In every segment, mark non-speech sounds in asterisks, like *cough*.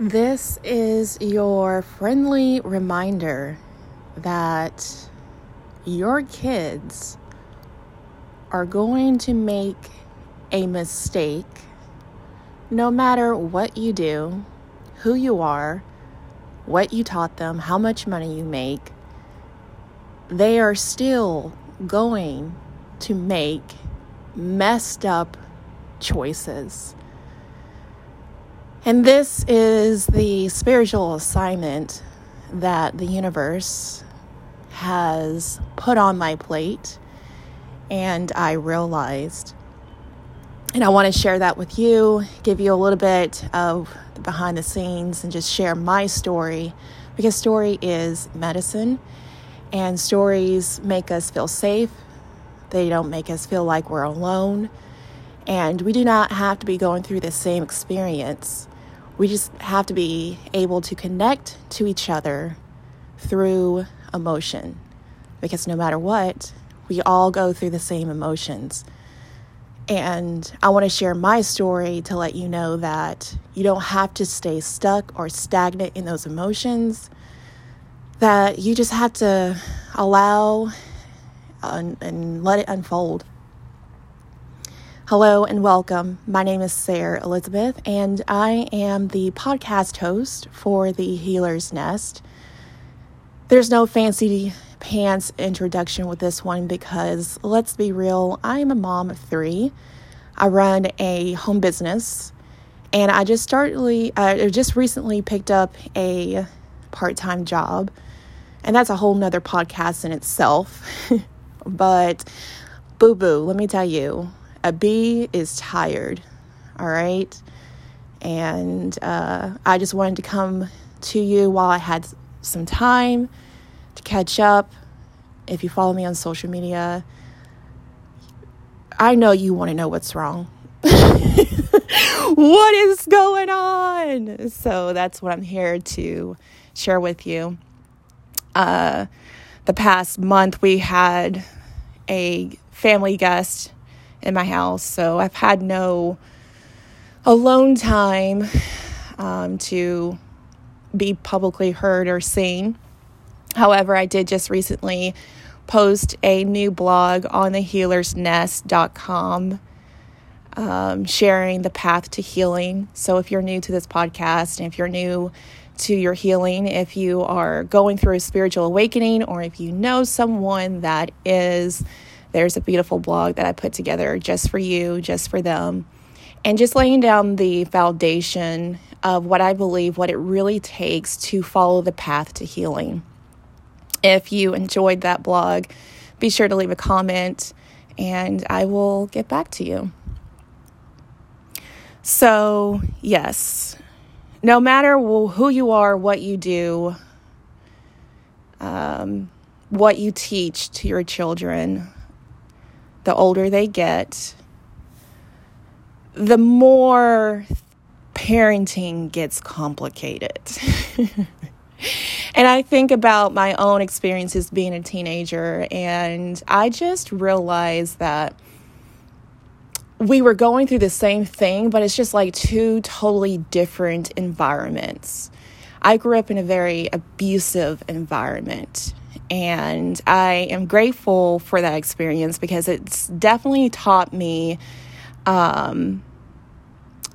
This is your friendly reminder that your kids are going to make a mistake no matter what you do, who you are, what you taught them, how much money you make. They are still going to make messed up choices. And this is the spiritual assignment that the universe has put on my plate. And I realized, and I want to share that with you, give you a little bit of the behind the scenes, and just share my story because story is medicine, and stories make us feel safe. They don't make us feel like we're alone. And we do not have to be going through the same experience we just have to be able to connect to each other through emotion because no matter what, we all go through the same emotions. And I want to share my story to let you know that you don't have to stay stuck or stagnant in those emotions, that you just have to allow and, and let it unfold. Hello and welcome. My name is Sarah Elizabeth, and I am the podcast host for the Healer's Nest. There's no fancy pants introduction with this one because let's be real, I'm a mom of three. I run a home business, and I just started, I just recently picked up a part time job, and that's a whole nother podcast in itself. *laughs* but boo boo, let me tell you a bee is tired, all right? And uh, I just wanted to come to you while I had some time to catch up. If you follow me on social media, I know you want to know what's wrong. *laughs* what is going on? So that's what I'm here to share with you. Uh, the past month, we had a family guest in my house. So I've had no alone time um, to be publicly heard or seen. However, I did just recently post a new blog on the healersnest.com um, sharing the path to healing. So if you're new to this podcast and if you're new to your healing, if you are going through a spiritual awakening, or if you know someone that is there's a beautiful blog that I put together just for you, just for them, and just laying down the foundation of what I believe what it really takes to follow the path to healing. If you enjoyed that blog, be sure to leave a comment and I will get back to you. So, yes, no matter who you are, what you do, um, what you teach to your children, the older they get, the more parenting gets complicated. *laughs* and I think about my own experiences being a teenager, and I just realized that we were going through the same thing, but it's just like two totally different environments. I grew up in a very abusive environment. And I am grateful for that experience because it's definitely taught me um,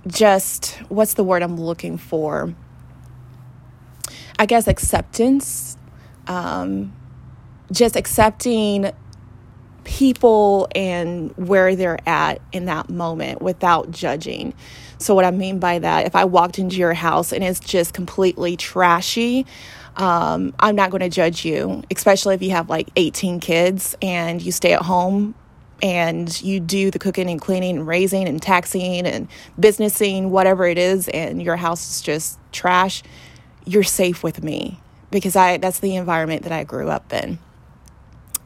just what's the word I'm looking for? I guess acceptance. Um, just accepting people and where they're at in that moment without judging. So, what I mean by that, if I walked into your house and it's just completely trashy, um, I'm not going to judge you, especially if you have like 18 kids and you stay at home and you do the cooking and cleaning and raising and taxing and businessing, whatever it is, and your house is just trash. You're safe with me because I that's the environment that I grew up in.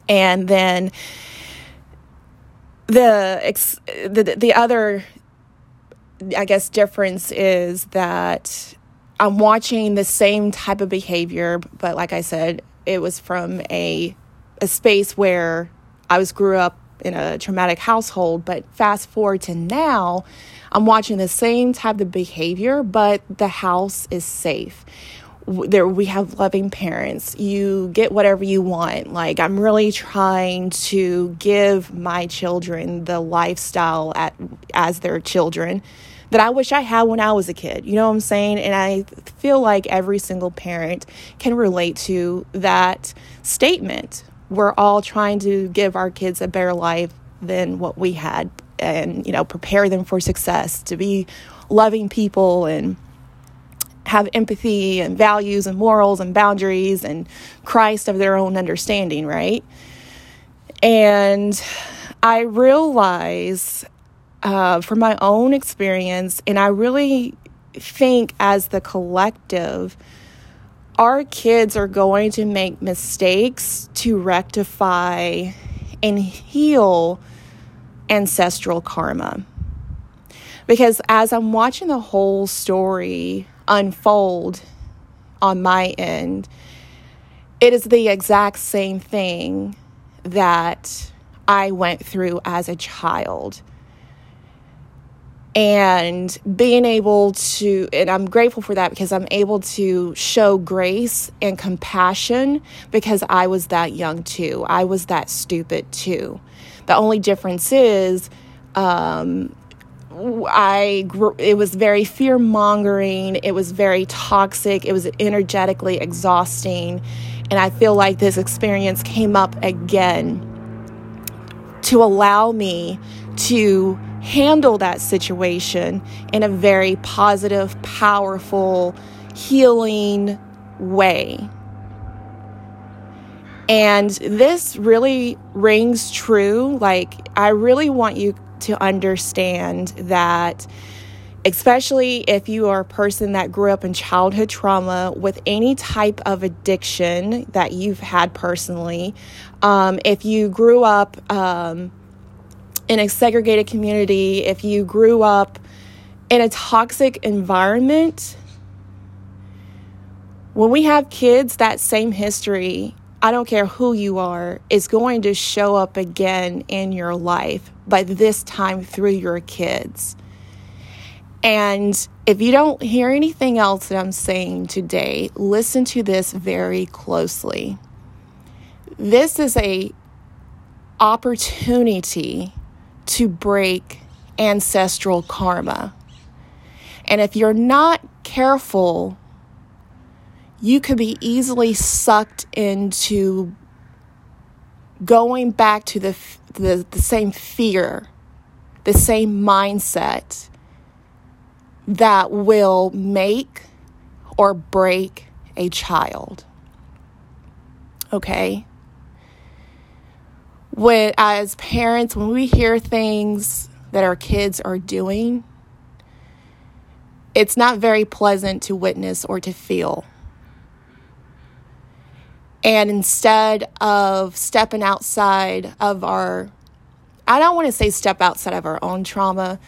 And then the the the other I guess difference is that I'm watching the same type of behavior, but like I said, it was from a a space where I was grew up in a traumatic household, but fast forward to now, I'm watching the same type of behavior, but the house is safe. There, we have loving parents. You get whatever you want. Like, I'm really trying to give my children the lifestyle at, as their children that I wish I had when I was a kid. You know what I'm saying? And I feel like every single parent can relate to that statement. We're all trying to give our kids a better life than what we had and, you know, prepare them for success, to be loving people and have empathy and values and morals and boundaries and Christ of their own understanding, right? And I realize uh, from my own experience, and I really think as the collective, our kids are going to make mistakes to rectify and heal ancestral karma. Because as I'm watching the whole story unfold on my end, it is the exact same thing that I went through as a child and being able to and i'm grateful for that because i'm able to show grace and compassion because i was that young too i was that stupid too the only difference is um, I grew, it was very fear mongering. It was very toxic. It was energetically exhausting. And I feel like this experience came up again to allow me to handle that situation in a very positive, powerful, healing way. And this really rings true. Like, I really want you to understand that, especially if you are a person that grew up in childhood trauma with any type of addiction that you've had personally, um, if you grew up, um, in a segregated community, if you grew up in a toxic environment, when we have kids, that same history, I don't care who you are, is going to show up again in your life, but this time through your kids. And if you don't hear anything else that I'm saying today, listen to this very closely. This is a opportunity to break ancestral karma. And if you're not careful, you could be easily sucked into going back to the, the, the same fear, the same mindset that will make or break a child. Okay? When as parents when we hear things that our kids are doing it's not very pleasant to witness or to feel. And instead of stepping outside of our i don't want to say step outside of our own trauma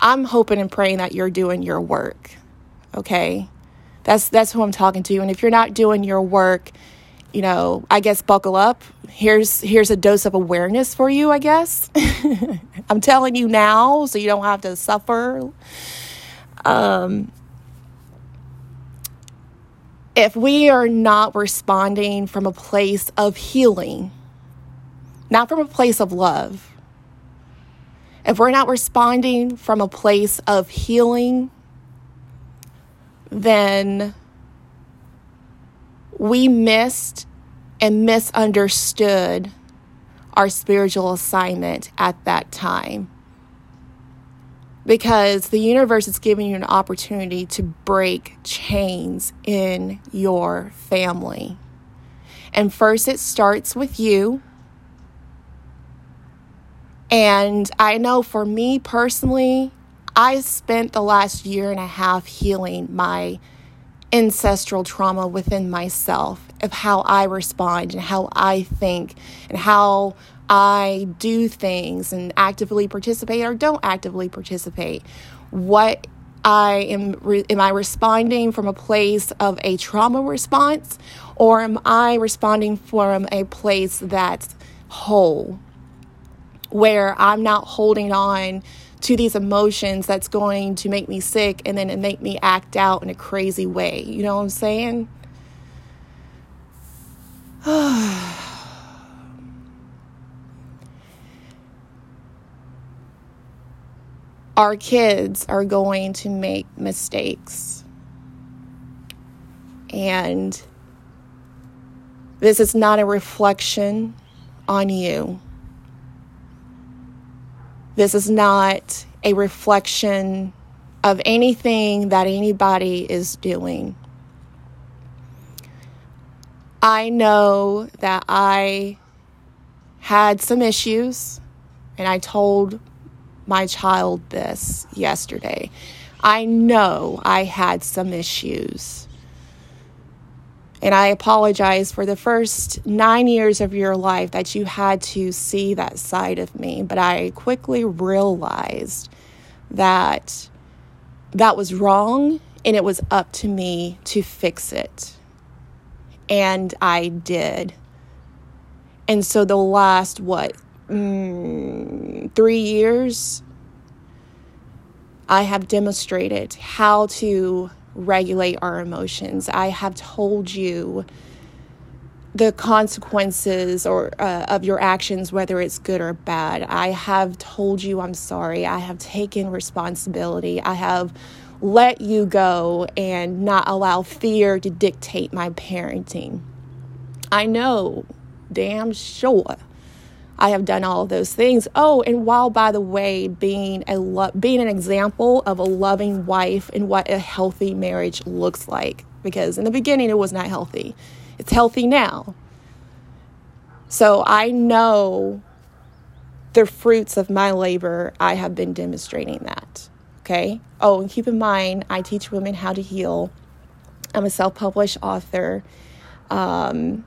i'm hoping and praying that you're doing your work okay? That's that's who i'm talking to. And if you're not doing your work you know, I guess buckle up. Here's here's a dose of awareness for you, I guess. *laughs* I'm telling you now so you don't have to suffer. Um if we are not responding from a place of healing, not from a place of love, if we're not responding from a place of healing, then we missed and misunderstood our spiritual assignment at that time. Because the universe is giving you an opportunity to break chains in your family. And first, it starts with you. And I know for me personally, I spent the last year and a half healing my ancestral trauma within myself of how I respond and how I think and how I do things and actively participate or don't actively participate. What I am am I responding from a place of a trauma response or am I responding from a place that's whole where I'm not holding on to these emotions that's going to make me sick and then make me act out in a crazy way. You know what I'm saying? *sighs* Our kids are going to make mistakes. And this is not a reflection on you. This is not a reflection of anything that anybody is doing. I know that I had some issues, and I told my child this yesterday. I know I had some issues. And I apologize for the first nine years of your life that you had to see that side of me. But I quickly realized that that was wrong and it was up to me to fix it. And I did. And so the last, what, mm, three years, I have demonstrated how to regulate our emotions. I have told you the consequences or uh, of your actions whether it's good or bad. I have told you I'm sorry. I have taken responsibility. I have let you go and not allow fear to dictate my parenting. I know damn sure I have done all those things. Oh, and while by the way, being a lo- being an example of a loving wife and what a healthy marriage looks like, because in the beginning it was not healthy. It's healthy now. So I know the fruits of my labor. I have been demonstrating that. Okay. Oh, and keep in mind, I teach women how to heal. I'm a self-published author. Um,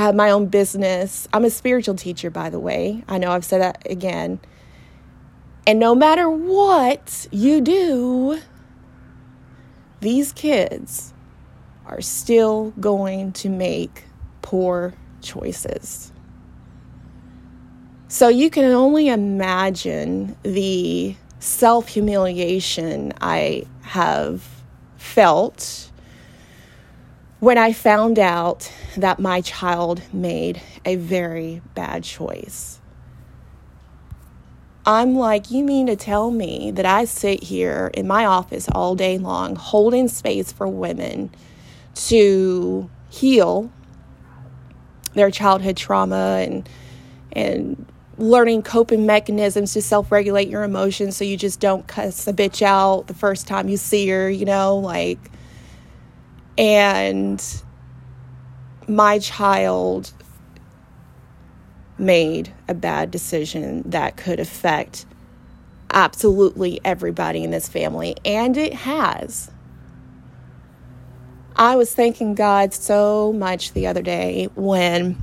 I have my own business. I'm a spiritual teacher, by the way. I know I've said that again. And no matter what you do, these kids are still going to make poor choices. So you can only imagine the self humiliation I have felt when I found out that my child made a very bad choice. I'm like, you mean to tell me that I sit here in my office all day long holding space for women to heal their childhood trauma and and learning coping mechanisms to self-regulate your emotions so you just don't cuss a bitch out the first time you see her, you know, like and my child made a bad decision that could affect absolutely everybody in this family, and it has. I was thanking God so much the other day when,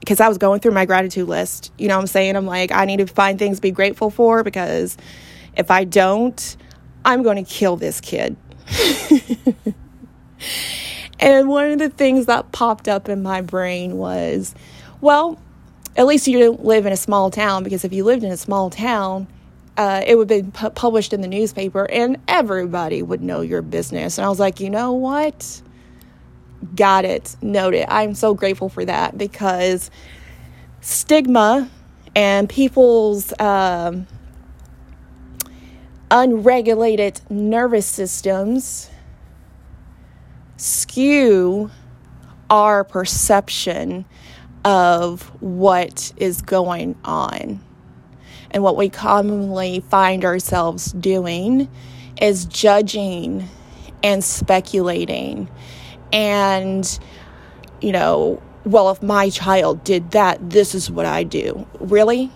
because I was going through my gratitude list. You know what I'm saying? I'm like, I need to find things to be grateful for because if I don't, I'm going to kill this kid. *laughs* and one of the things that popped up in my brain was, well, at least you don't live in a small town because if you lived in a small town, uh, it would be pu- published in the newspaper and everybody would know your business. And I was like, you know what? Got it. Noted. I'm so grateful for that because stigma and people's um, unregulated nervous systems skew our perception of what is going on. And what we commonly find ourselves doing is judging and speculating. And, you know, well, if my child did that, this is what I do. Really?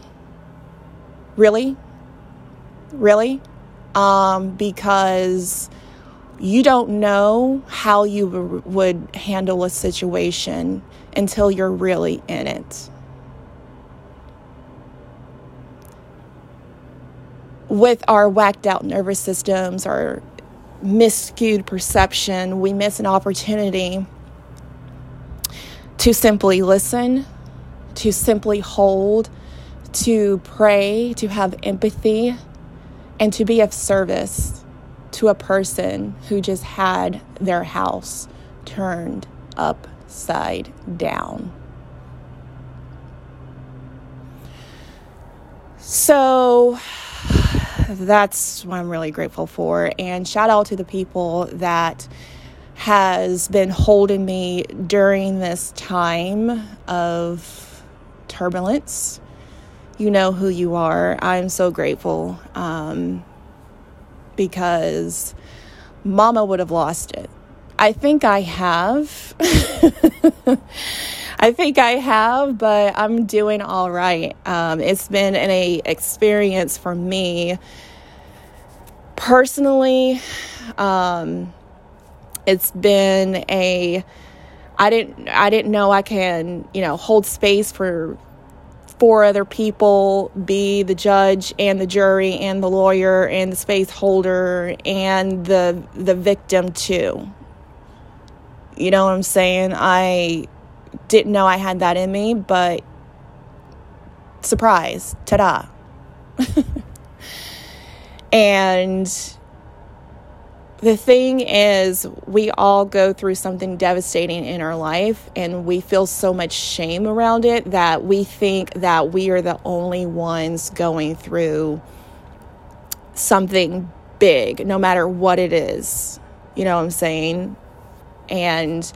Really? Really? Um, because you don't know how you w- would handle a situation until you're really in it. With our whacked out nervous systems, our miscued perception, we miss an opportunity to simply listen, to simply hold, to pray, to have empathy, and to be of service to a person who just had their house turned upside down. So that's what I'm really grateful for. And shout out to the people that has been holding me during this time of turbulence. You know who you are. I'm so grateful um, because mama would have lost it. I think I have. *laughs* I think I have, but I'm doing all right. Um, it's been an a experience for me personally. Um, it's been a I didn't I didn't know I can you know hold space for four other people, be the judge and the jury and the lawyer and the space holder and the the victim too. You know what I'm saying? I didn't know I had that in me, but surprise, ta da. *laughs* and the thing is, we all go through something devastating in our life, and we feel so much shame around it that we think that we are the only ones going through something big, no matter what it is. You know what I'm saying? And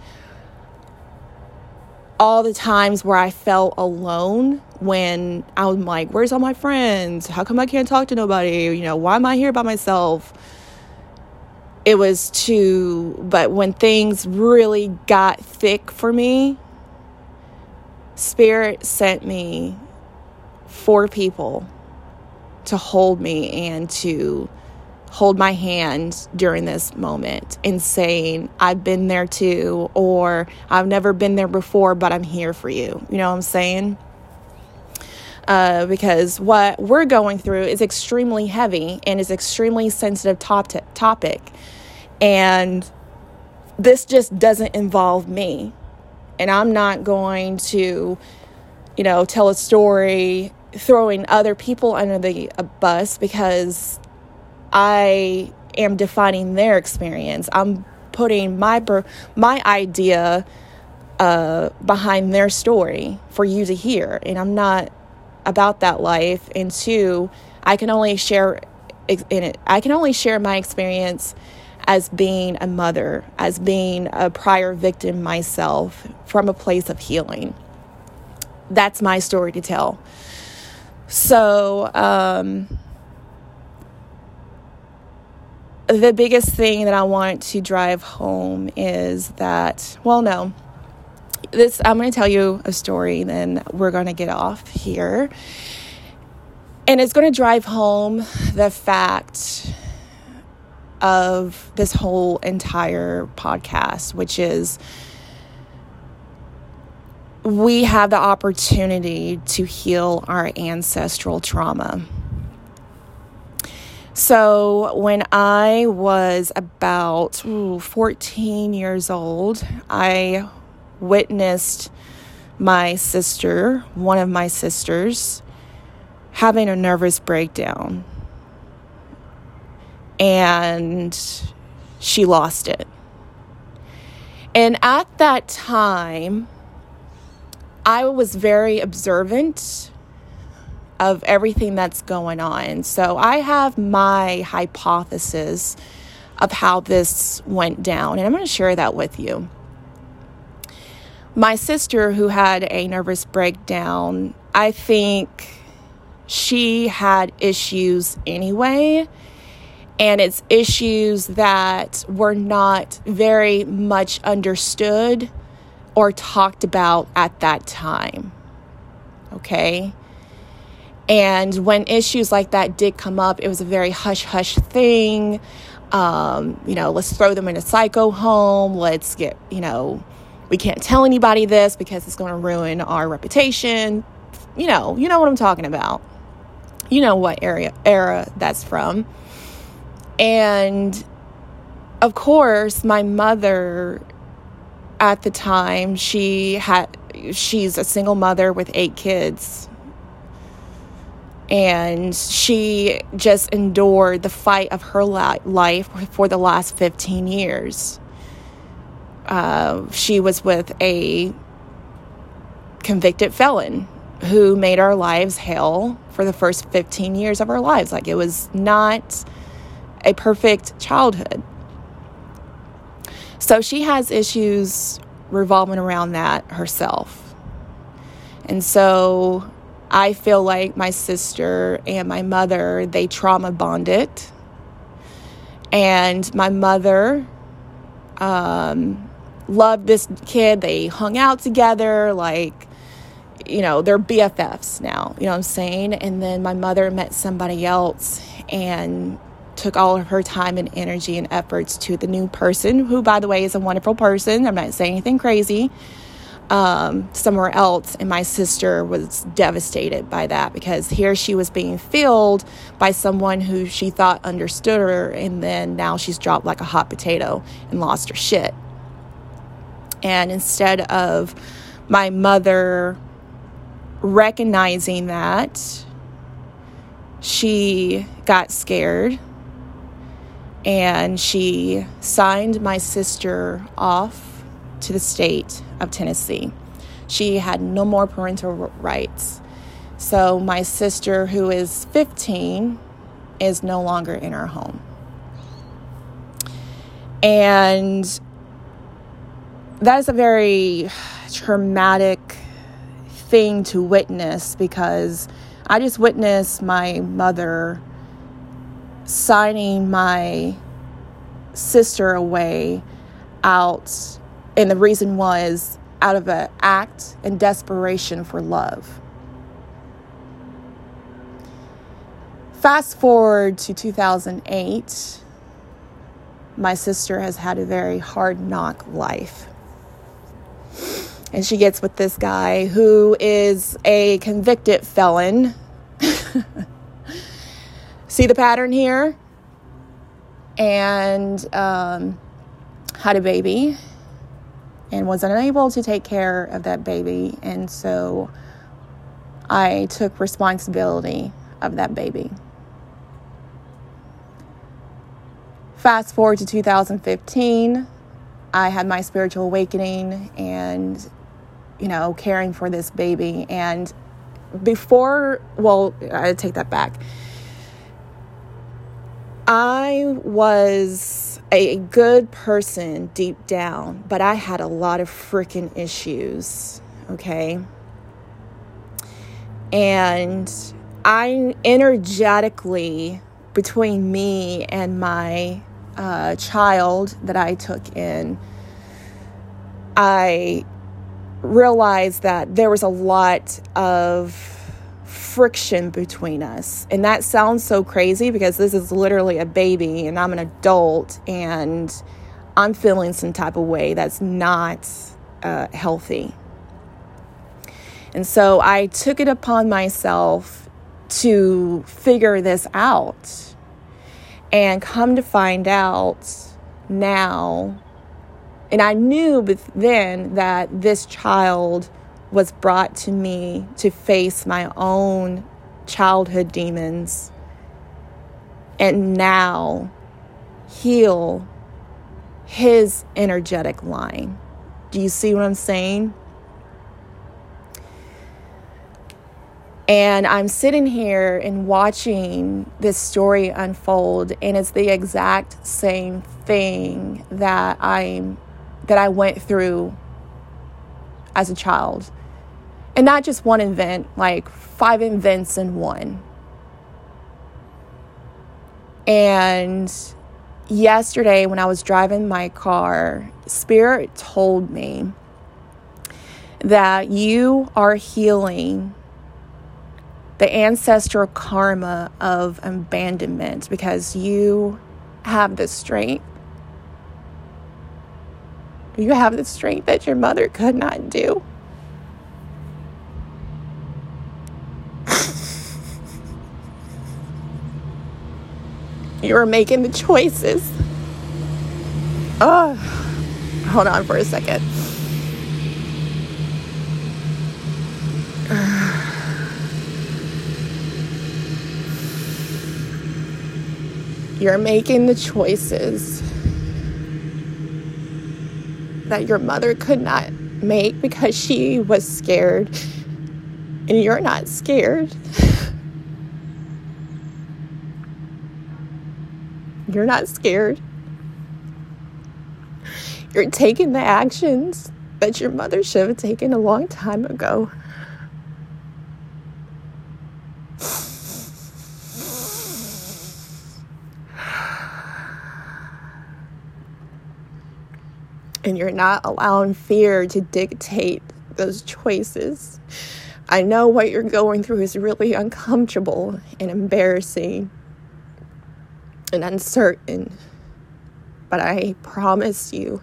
all the times where I felt alone when I'm like, where's all my friends? How come I can't talk to nobody? You know, why am I here by myself? It was too, but when things really got thick for me, Spirit sent me four people to hold me and to hold my hand during this moment and saying, I've been there too, or I've never been there before, but I'm here for you. You know what I'm saying? Uh, because what we're going through is extremely heavy and is extremely sensitive top topic, and this just doesn't involve me, and I'm not going to, you know, tell a story throwing other people under the bus because I am defining their experience. I'm putting my my idea uh, behind their story for you to hear, and I'm not about that life. And two, I can only share. I can only share my experience as being a mother, as being a prior victim myself from a place of healing. That's my story to tell. So, um, the biggest thing that I want to drive home is that, well, no. This I'm going to tell you a story then we're going to get off here. And it's going to drive home the fact of this whole entire podcast, which is we have the opportunity to heal our ancestral trauma. So, when I was about ooh, 14 years old, I witnessed my sister, one of my sisters, having a nervous breakdown. And she lost it. And at that time, I was very observant of everything that's going on. So I have my hypothesis of how this went down, and I'm going to share that with you. My sister, who had a nervous breakdown, I think she had issues anyway, and it's issues that were not very much understood or talked about at that time. Okay? And when issues like that did come up, it was a very hush hush thing. Um, you know, let's throw them in a psycho home. Let's get, you know, we can't tell anybody this because it's going to ruin our reputation. You know, you know what I'm talking about. You know what area era that's from. And of course, my mother at the time, she had she's a single mother with eight kids And she just endured the fight of her life for the last 15 years. Uh, she was with a convicted felon who made our lives hell for the first 15 years of our lives. Like it was not a perfect childhood. So she has issues revolving around that herself. And so I feel like my sister and my mother, they trauma bonded. And my mother um, loved this kid. They hung out together, like, you know, they're BFFs now, you know what I'm saying? And then my mother met somebody else and took all of her time and energy and efforts to the new person, who, by the way, is a wonderful person. I'm not saying anything crazy. Um, somewhere else, and my sister was devastated by that because here she was being filled by someone who she thought understood her, and then now she's dropped like a hot potato and lost her shit. And instead of my mother recognizing that, she got scared and she signed my sister off to the state of Tennessee. She had no more parental rights. So my sister, who is 15, is no longer in our home. And that is a very traumatic thing to witness because I just witnessed my mother signing my sister away out and the reason was out of an act and desperation for love. Fast forward to 2008 my sister has had a very hard knock life. And she gets with this guy who is a convicted felon *laughs* see the pattern here and um, had a baby and was unable to take care of that baby. And so I took responsibility of that baby. Fast forward to 2015, I had my spiritual awakening and, you know, caring for this baby. And before, well, I take that back I was a good person deep down, but I had a lot of freaking issues, okay? And I energetically, between me and my uh, child that I took in, I realized that there was a lot of friction between us. And that sounds so crazy because this is literally a baby and I'm an adult and I'm feeling some type of way that's not uh, healthy. And so I took it upon myself to figure this out and come to find out now. And I knew then that this child was brought to me to face my own childhood demons and now heal his energetic line. Do you see what I'm saying? And I'm sitting here and watching this story unfold and it's the exact same thing that I'm that I went through as a child. And not just one event, like five events in one. And yesterday, when I was driving my car, Spirit told me that you are healing the ancestral karma of abandonment because you have the strength. You have the strength that your mother could not do. You were making the choices. Oh, hold on for a second. *sighs* You're making the choices that your mother could not make because she was scared, and you're not scared. You're not scared. You're taking the actions that your mother should have taken a long time ago. And you're not allowing fear to dictate those choices. I know what you're going through is really uncomfortable and embarrassing and uncertain. But I promise you,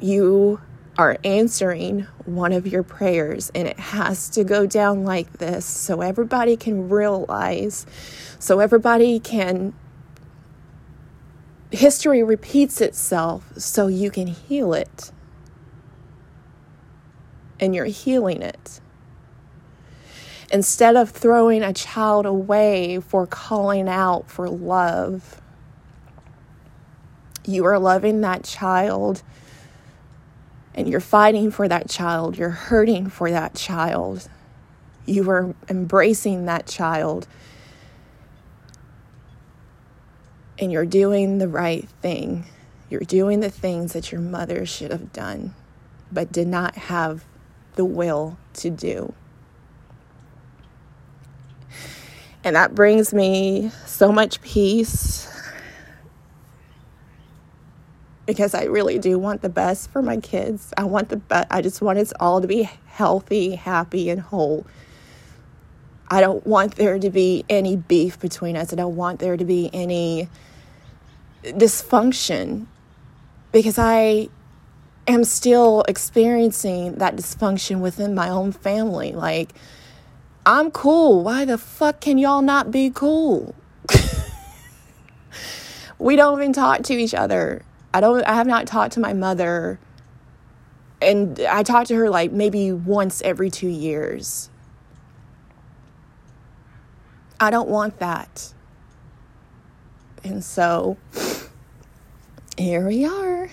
you are answering one of your prayers, and it has to go down like this so everybody can realize, so everybody can. History repeats itself so you can heal it. And you're healing it. Instead of throwing a child away for calling out for love, you are loving that child and you're fighting for that child, you're hurting for that child, you are embracing that child, and you're doing the right thing. You're doing the things that your mother should have done, but did not have the will to do. And that brings me so much peace because I really do want the best for my kids. I want the best. I just want us all to be healthy, happy, and whole. I don't want there to be any beef between us. I don't want there to be any dysfunction because I am still experiencing that dysfunction within my own family. Like, I'm cool. Why the fuck can y'all not be cool? *laughs* we don't even talk to each other. I don't I have not talked to my mother and I talk to her like maybe once every 2 years. I don't want that. And so here we are.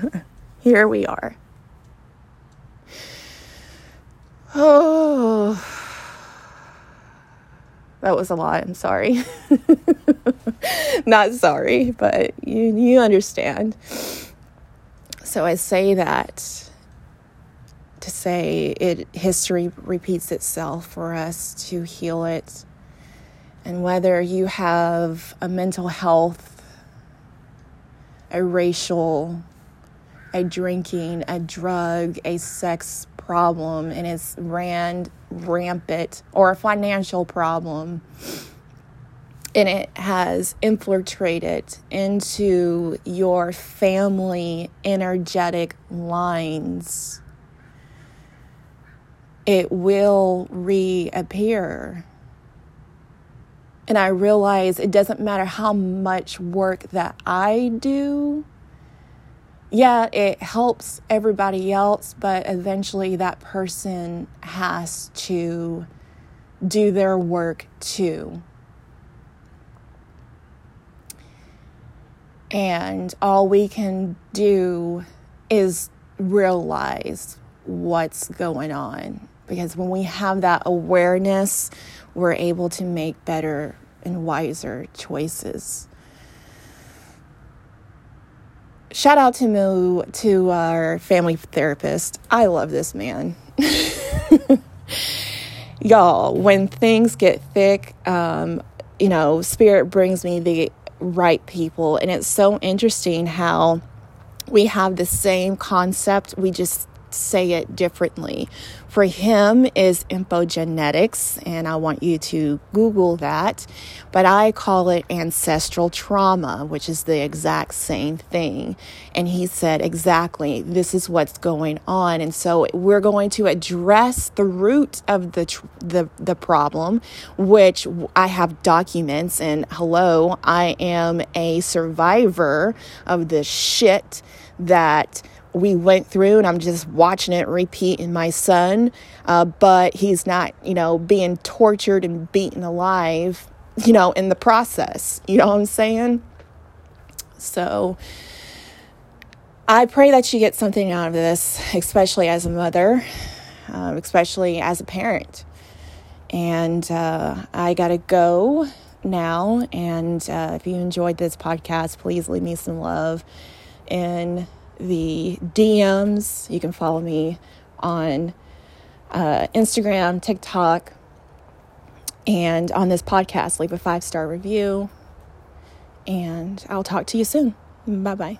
*laughs* here we are. *sighs* Oh that was a lot. I'm sorry. *laughs* Not sorry, but you you understand. So I say that to say it history repeats itself for us to heal it. And whether you have a mental health, a racial, a drinking, a drug, a sex problem and it's ran rampant or a financial problem and it has infiltrated into your family energetic lines, it will reappear. And I realize it doesn't matter how much work that I do yeah, it helps everybody else, but eventually that person has to do their work too. And all we can do is realize what's going on. Because when we have that awareness, we're able to make better and wiser choices shout out to Moo, to our family therapist. I love this man. *laughs* Y'all, when things get thick, um, you know, Spirit brings me the right people. And it's so interesting how we have the same concept. We just say it differently. For him is epigenetics, and I want you to Google that. But I call it ancestral trauma, which is the exact same thing. And he said, exactly, this is what's going on. And so we're going to address the root of the, the, the problem, which I have documents. And hello, I am a survivor of this shit that we went through and I'm just watching it repeat in my son. Uh, but he's not, you know, being tortured and beaten alive. you know, in the process. You know what I'm saying? So I pray that you get something out of this, especially as a mother, um, especially as a parent. And uh, I got to go now. And uh, if you enjoyed this podcast, please leave me some love in the DMs. You can follow me on uh, Instagram, TikTok, and on this podcast, leave a five star review. And I'll talk to you soon. Bye bye.